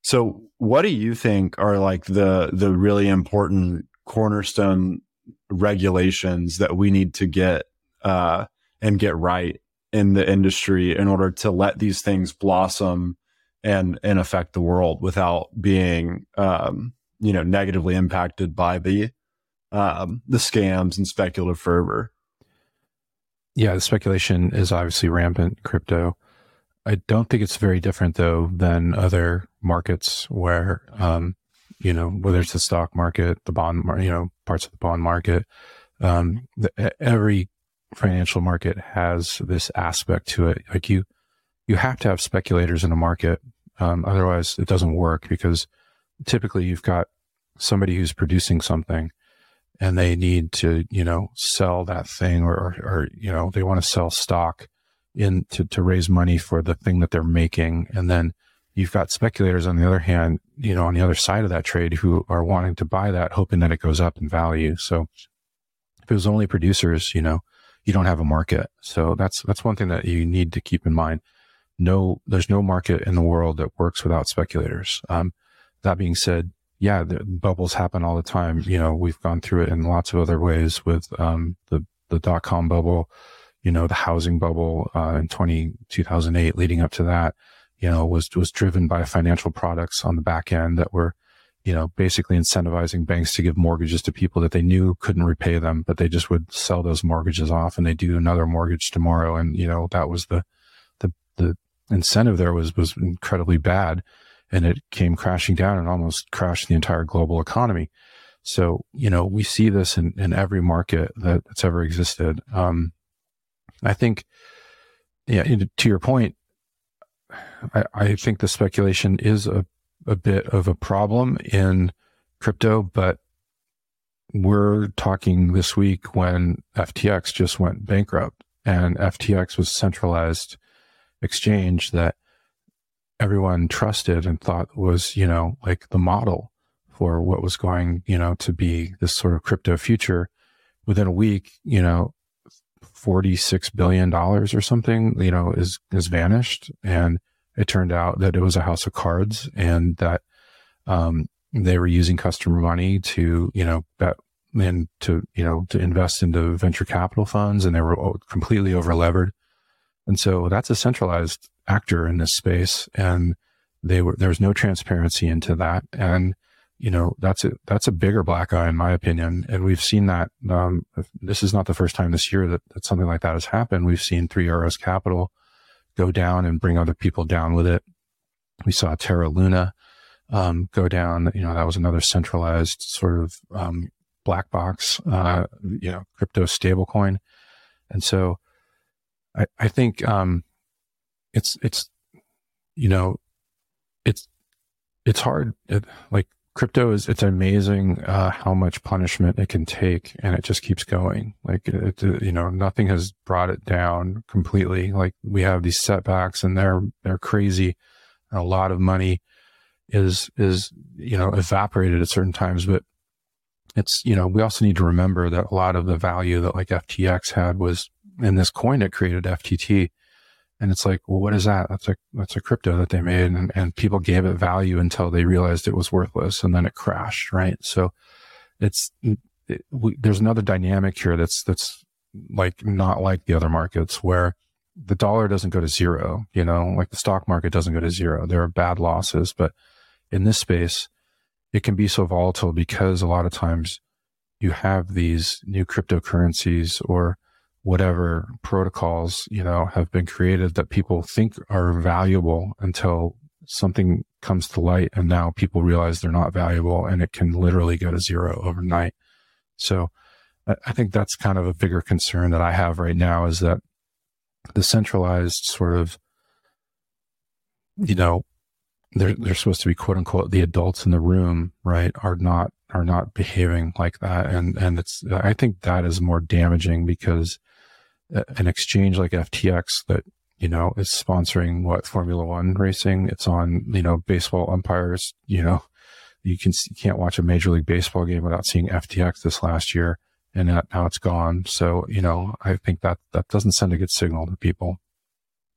so, what do you think are like the the really important cornerstone regulations that we need to get uh, and get right in the industry in order to let these things blossom and and affect the world without being um, you know negatively impacted by the um, the scams and speculative fervor? Yeah, the speculation is obviously rampant crypto. I don't think it's very different though than other markets where, um, you know, whether it's the stock market, the bond, you know, parts of the bond market, um, the, every financial market has this aspect to it. Like you, you have to have speculators in a market. Um, otherwise it doesn't work because typically you've got somebody who's producing something and they need to, you know, sell that thing or, or, or you know, they want to sell stock in to, to raise money for the thing that they're making. And then you've got speculators on the other hand, you know, on the other side of that trade who are wanting to buy that, hoping that it goes up in value. So if it was only producers, you know, you don't have a market. So that's, that's one thing that you need to keep in mind. No, there's no market in the world that works without speculators. Um, that being said, yeah, the bubbles happen all the time. You know, we've gone through it in lots of other ways with um, the the dot com bubble, you know, the housing bubble uh, in 20, 2008 leading up to that, you know, was was driven by financial products on the back end that were, you know, basically incentivizing banks to give mortgages to people that they knew couldn't repay them, but they just would sell those mortgages off and they do another mortgage tomorrow. And, you know, that was the the the incentive there was was incredibly bad and it came crashing down and almost crashed the entire global economy. So, you know, we see this in, in every market that, that's ever existed. Um, I think, yeah, to your point, I, I think the speculation is a, a bit of a problem in crypto, but we're talking this week when FTX just went bankrupt and FTX was centralized exchange that everyone trusted and thought was, you know, like the model for what was going, you know, to be this sort of crypto future. Within a week, you know, $46 billion or something, you know, is, is vanished. And it turned out that it was a house of cards and that, um, they were using customer money to, you know, bet and to, you know, to invest into venture capital funds and they were completely overlevered. And so that's a centralized actor in this space. And they were, there was no transparency into that. And, you know, that's a, that's a bigger black eye in my opinion. And we've seen that, um, this is not the first time this year that, that something like that has happened. We've seen Three Arrows Capital go down and bring other people down with it. We saw Terra Luna, um, go down. You know, that was another centralized sort of, um, black box, uh, you know, crypto stablecoin. And so I, I think, um, it's, it's, you know, it's, it's hard. It, like crypto is it's amazing uh, how much punishment it can take and it just keeps going. Like it, you know nothing has brought it down completely. Like we have these setbacks and they're they're crazy a lot of money is is you know evaporated at certain times but it's you know we also need to remember that a lot of the value that like ftx had was in this coin it created ftt and it's like, well, what is that? That's a, that's a crypto that they made. And, and people gave it value until they realized it was worthless and then it crashed. Right. So it's, it, we, there's another dynamic here that's, that's like not like the other markets where the dollar doesn't go to zero, you know, like the stock market doesn't go to zero. There are bad losses, but in this space, it can be so volatile because a lot of times you have these new cryptocurrencies or whatever protocols, you know, have been created that people think are valuable until something comes to light and now people realize they're not valuable and it can literally go to zero overnight. So I think that's kind of a bigger concern that I have right now is that the centralized sort of, you know, they're, they're supposed to be quote unquote the adults in the room, right? Are not, are not behaving like that. And, and it's, I think that is more damaging because an exchange like FTX that you know is sponsoring what Formula One racing. It's on you know baseball umpires. You know you can you can't watch a Major League Baseball game without seeing FTX this last year, and now it's gone. So you know I think that that doesn't send a good signal to people.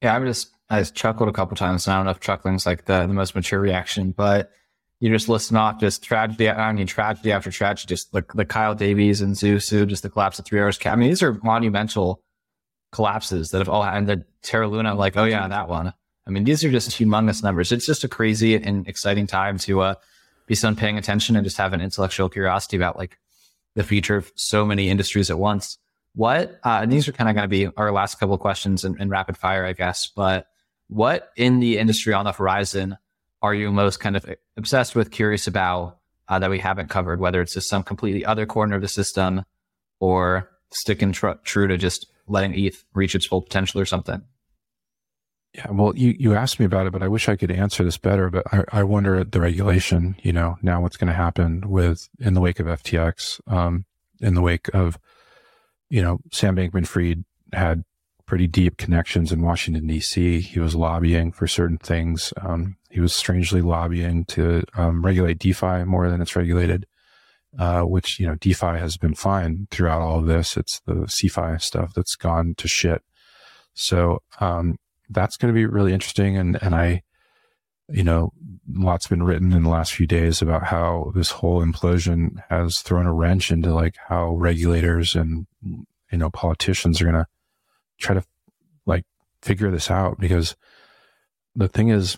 Yeah, I'm just I just chuckled a couple times, and I don't know if chuckling's like the the most mature reaction, but you just listen off just tragedy. I mean, tragedy after tragedy, just like the Kyle Davies and Zhu Su, just the collapse of Three Arrows. I mean, these are monumental collapses that have all and the Terra Luna, like, oh yeah, that one. I mean, these are just humongous numbers. It's just a crazy and exciting time to uh, be someone paying attention and just have an intellectual curiosity about like the future of so many industries at once. What, uh, and these are kind of going to be our last couple of questions in, in rapid fire, I guess, but what in the industry on the horizon are you most kind of obsessed with, curious about uh, that we haven't covered, whether it's just some completely other corner of the system or sticking tr- true to just letting ETH reach its full potential or something? Yeah, well, you, you asked me about it, but I wish I could answer this better. But I, I wonder at the regulation, you know, now what's going to happen with in the wake of FTX, um, in the wake of, you know, Sam Bankman Fried had pretty deep connections in Washington, D.C. He was lobbying for certain things. Um, he was strangely lobbying to um, regulate DeFi more than it's regulated uh, which, you know, DeFi has been fine throughout all of this. It's the CeFi stuff that's gone to shit. So, um, that's going to be really interesting. And, and I, you know, lots been written in the last few days about how this whole implosion has thrown a wrench into like how regulators and, you know, politicians are going to try to like figure this out because the thing is,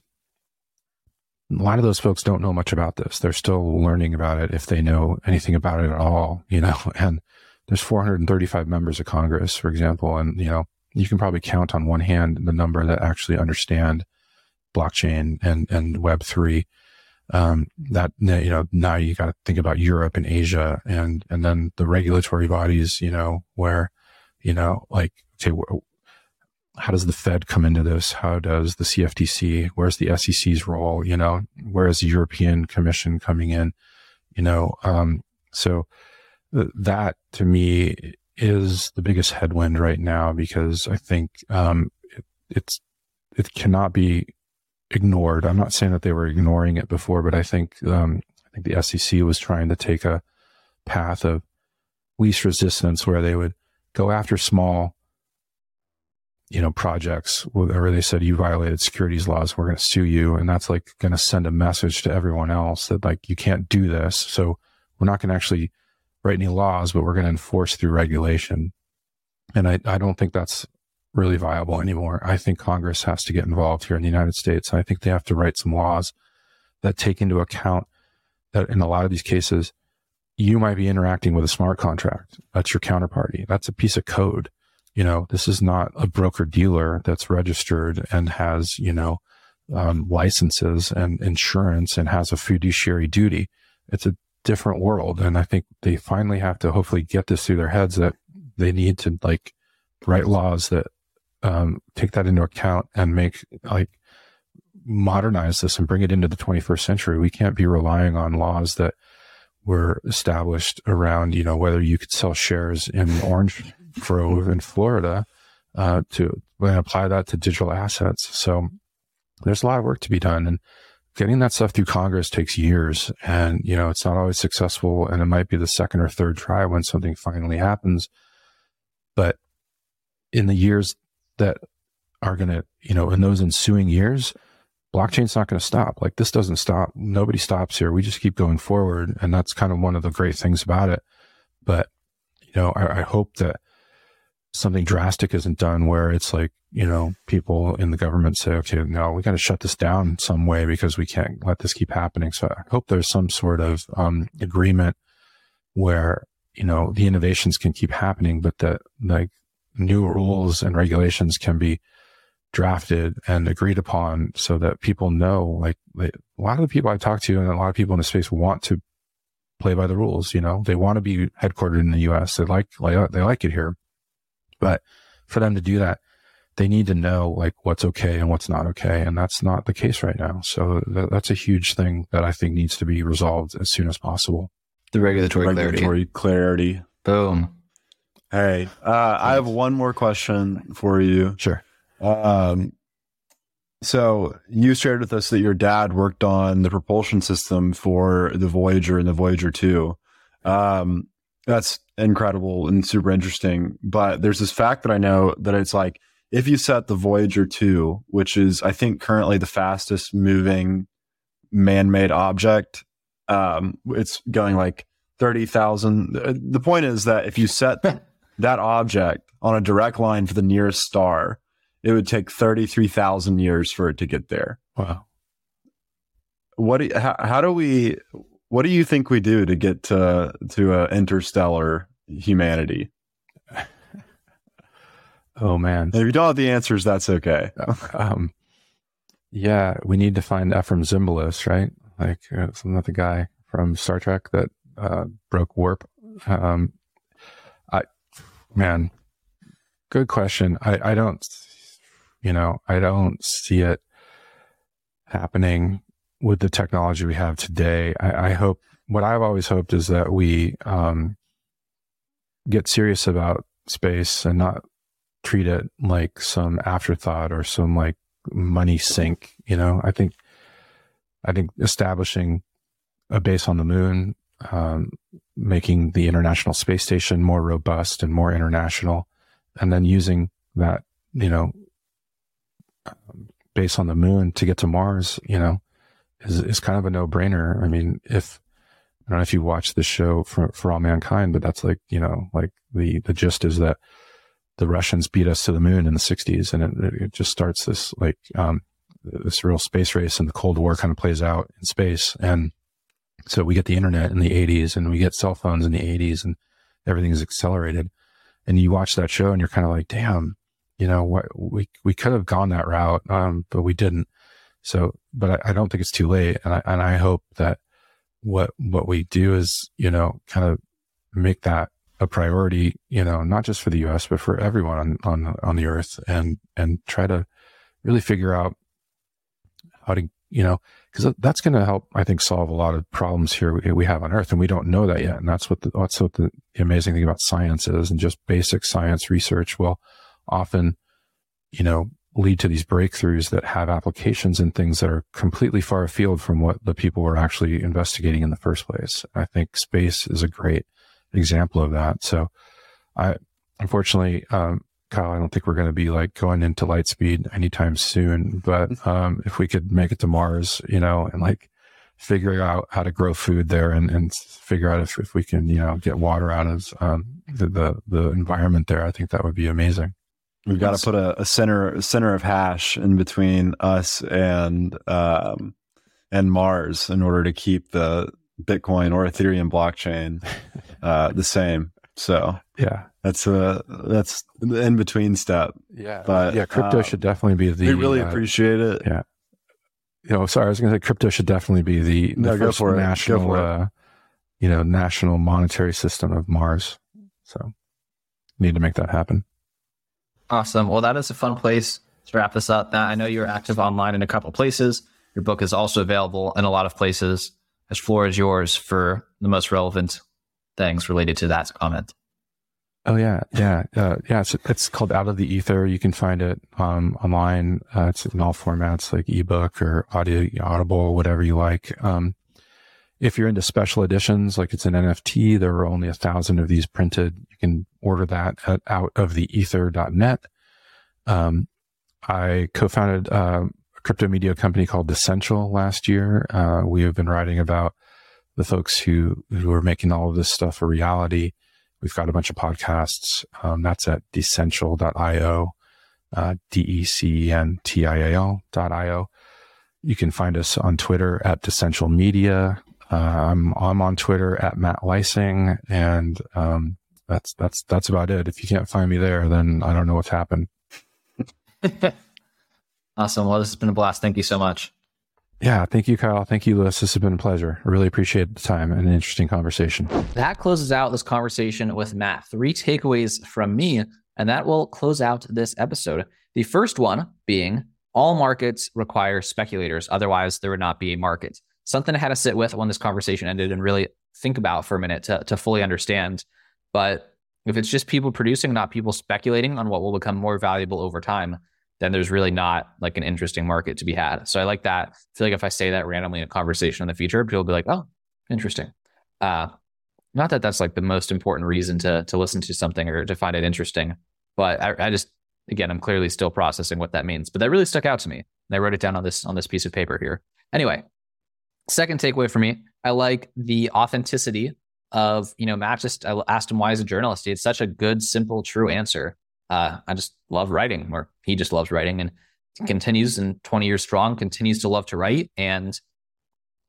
a lot of those folks don't know much about this. They're still learning about it if they know anything about it at all, you know, and there's 435 members of Congress, for example, and, you know, you can probably count on one hand the number that actually understand blockchain and, and web three. Um, that, you know, now you got to think about Europe and Asia and, and then the regulatory bodies, you know, where, you know, like, okay, how does the Fed come into this? How does the CFTC? Where's the SEC's role? You know, where is the European Commission coming in? You know, um, so th- that to me is the biggest headwind right now because I think um, it, it's it cannot be ignored. I'm not saying that they were ignoring it before, but I think um, I think the SEC was trying to take a path of least resistance where they would go after small you know, projects where they said you violated securities laws, we're going to sue you. And that's like going to send a message to everyone else that like, you can't do this. So we're not going to actually write any laws, but we're going to enforce through regulation. And I, I don't think that's really viable anymore. I think Congress has to get involved here in the United States. I think they have to write some laws that take into account that in a lot of these cases, you might be interacting with a smart contract. That's your counterparty. That's a piece of code you know, this is not a broker dealer that's registered and has, you know, um, licenses and insurance and has a fiduciary duty. It's a different world. And I think they finally have to hopefully get this through their heads that they need to like write laws that um, take that into account and make like modernize this and bring it into the 21st century. We can't be relying on laws that were established around, you know, whether you could sell shares in orange grove in Florida uh, to apply that to digital assets. So there's a lot of work to be done, and getting that stuff through Congress takes years, and you know it's not always successful, and it might be the second or third try when something finally happens. But in the years that are going to, you know, in those ensuing years, blockchain's not going to stop. Like this doesn't stop. Nobody stops here. We just keep going forward. And that's kind of one of the great things about it. But, you know, I, I hope that something drastic isn't done where it's like, you know, people in the government say, okay, no, we got to shut this down some way because we can't let this keep happening. So I hope there's some sort of um, agreement where, you know, the innovations can keep happening, but that like new rules and regulations can be drafted and agreed upon so that people know, like they, a lot of the people I talk to and a lot of people in the space want to play by the rules. You know, they want to be headquartered in the U.S. They like, like they like it here. But for them to do that, they need to know like what's okay and what's not okay. And that's not the case right now. So th- that's a huge thing that I think needs to be resolved as soon as possible. The regulatory, regulatory clarity. clarity. Boom. Hey, uh, I have one more question for you. Sure. Um, so you shared with us that your dad worked on the propulsion system for the Voyager and the Voyager 2. Um, that's incredible and super interesting. But there's this fact that I know that it's like if you set the Voyager 2, which is I think currently the fastest moving man-made object, um, it's going like 30,000. The point is that if you set that object on a direct line for the nearest star, it would take 33,000 years for it to get there. Wow. What do, how, how do we what do you think we do to get to to uh, interstellar humanity? oh man! if you don't have the answers, that's okay. um, yeah, we need to find Ephraim Zimbalist, right? Like, uh, not the guy from Star Trek that uh, broke warp. Um, I, man, good question. I, I don't, you know, I don't see it happening with the technology we have today, I, I hope what I've always hoped is that we um, get serious about space and not treat it like some afterthought or some like money sink. You know, I think I think establishing a base on the moon, um, making the International Space Station more robust and more international, and then using that, you know, um, base on the moon to get to Mars, you know, is, is kind of a no brainer. I mean, if, I don't know if you watch the show for, for all mankind, but that's like, you know, like the, the gist is that the Russians beat us to the moon in the sixties and it, it just starts this like, um, this real space race and the Cold War kind of plays out in space. And so we get the internet in the 80s and we get cell phones in the 80s and everything is accelerated. And you watch that show and you're kind of like, damn, you know what we we could have gone that route, um, but we didn't. So, but I, I, don't think it's too late, and I and I hope that what what we do is you know kind of make that a priority, you know, not just for the U.S. but for everyone on on on the earth, and and try to really figure out how to you know because that's going to help i think solve a lot of problems here we, we, have on earth and we don't know that yet and that's what the, that's what the amazing thing about science is and just basic science research will often you know lead to these breakthroughs that have applications in things that are completely far afield from what the people were actually investigating in the first place i think space is a great example of that so i unfortunately um, Kyle, I don't think we're going to be like going into light speed anytime soon. But mm-hmm. um, if we could make it to Mars, you know, and like figure out how to grow food there and, and figure out if, if we can, you know, get water out of um, the, the, the environment there, I think that would be amazing. We've got to put a, a, center a center of hash in between us and um, and Mars in order to keep the Bitcoin or Ethereum blockchain uh, the same. So yeah, that's a that's the in between step. Yeah, but yeah, crypto uh, should definitely be the. We really uh, appreciate it. Yeah, you know, sorry, I was going to say crypto should definitely be the, the no, first national, uh, you know, national monetary system of Mars. So, need to make that happen. Awesome. Well, that is a fun place to wrap this up. Now, I know you're active online in a couple places. Your book is also available in a lot of places. This floor is yours for the most relevant things related to that comment. Oh yeah, yeah, uh, yeah. It's it's called Out of the Ether. You can find it um, online. Uh, it's in all formats, like ebook or audio, Audible, whatever you like. Um, if you're into special editions, like it's an NFT, there are only a thousand of these printed. Order that at outoftheether.net. Um, I co-founded uh, a crypto media company called Decential last year. Uh, we have been writing about the folks who who are making all of this stuff a reality. We've got a bunch of podcasts. Um, that's at decential.io, uh, D-E-C-E-N-T-I-A-L.io. You can find us on Twitter at Decential Media. Uh, I'm, I'm on Twitter at Matt Leising, and um, that's that's that's about it. If you can't find me there, then I don't know what's happened. awesome. Well, this has been a blast. Thank you so much. Yeah, thank you, Kyle. Thank you, Lewis. This has been a pleasure. I really appreciate the time and an interesting conversation. That closes out this conversation with Matt. Three takeaways from me, and that will close out this episode. The first one being all markets require speculators, otherwise, there would not be a market. Something I had to sit with when this conversation ended and really think about for a minute to, to fully understand. But if it's just people producing, not people speculating on what will become more valuable over time, then there's really not like an interesting market to be had. So I like that. I feel like if I say that randomly in a conversation in the future, people will be like, oh, interesting. Uh, not that that's like the most important reason to to listen to something or to find it interesting, but I, I just again I'm clearly still processing what that means. But that really stuck out to me. And I wrote it down on this on this piece of paper here. Anyway, second takeaway for me, I like the authenticity of you know Matt. Just I asked him why he's a journalist. He had such a good, simple, true answer uh, I just love writing, or he just loves writing and continues and 20 years strong, continues to love to write. And,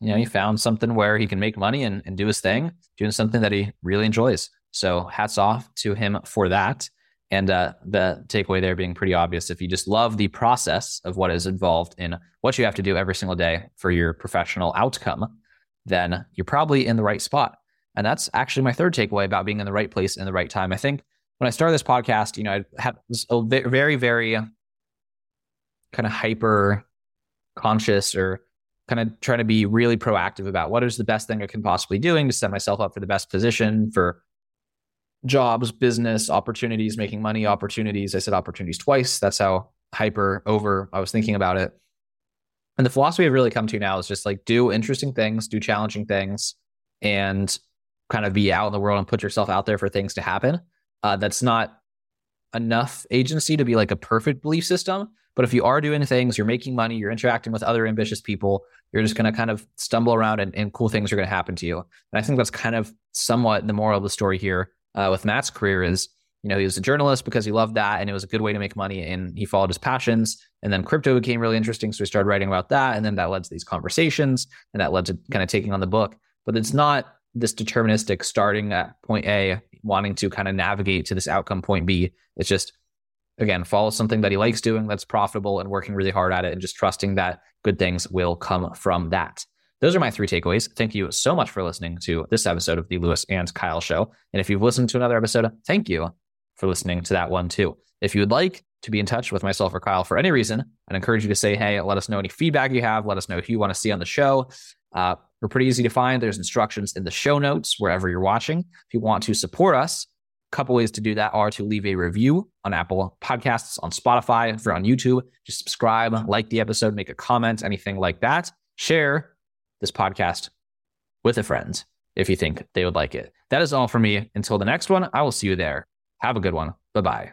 you know, he found something where he can make money and, and do his thing, doing something that he really enjoys. So hats off to him for that. And uh, the takeaway there being pretty obvious if you just love the process of what is involved in what you have to do every single day for your professional outcome, then you're probably in the right spot. And that's actually my third takeaway about being in the right place in the right time. I think when I started this podcast, you know, I had a very, very uh, kind of hyper conscious or kind of trying to be really proactive about what is the best thing I can possibly doing to set myself up for the best position for jobs, business, opportunities, making money, opportunities. I said opportunities twice. That's how hyper over I was thinking about it. And the philosophy I've really come to now is just like do interesting things, do challenging things, and kind of be out in the world and put yourself out there for things to happen uh, that's not enough agency to be like a perfect belief system, But if you are doing things, you're making money, you're interacting with other ambitious people, you're just going to kind of stumble around and, and cool things are going to happen to you. And I think that's kind of somewhat the moral of the story here uh, with Matt's career is, you know, he was a journalist because he loved that and it was a good way to make money and he followed his passions. And then crypto became really interesting. So he started writing about that. And then that led to these conversations and that led to kind of taking on the book. But it's not this deterministic starting at point A, wanting to kind of navigate to this outcome point B. It's just, again, follow something that he likes doing that's profitable and working really hard at it and just trusting that good things will come from that. Those are my three takeaways. Thank you so much for listening to this episode of the Lewis and Kyle Show. And if you've listened to another episode, thank you for listening to that one too. If you would like to be in touch with myself or Kyle for any reason, I'd encourage you to say, hey, let us know any feedback you have. Let us know who you want to see on the show. Uh, we're pretty easy to find. There's instructions in the show notes wherever you're watching. If you want to support us, a couple ways to do that are to leave a review on Apple Podcasts, on Spotify, if you're on YouTube, just subscribe, like the episode, make a comment, anything like that. Share this podcast with a friend if you think they would like it. That is all for me. Until the next one, I will see you there. Have a good one. Bye bye.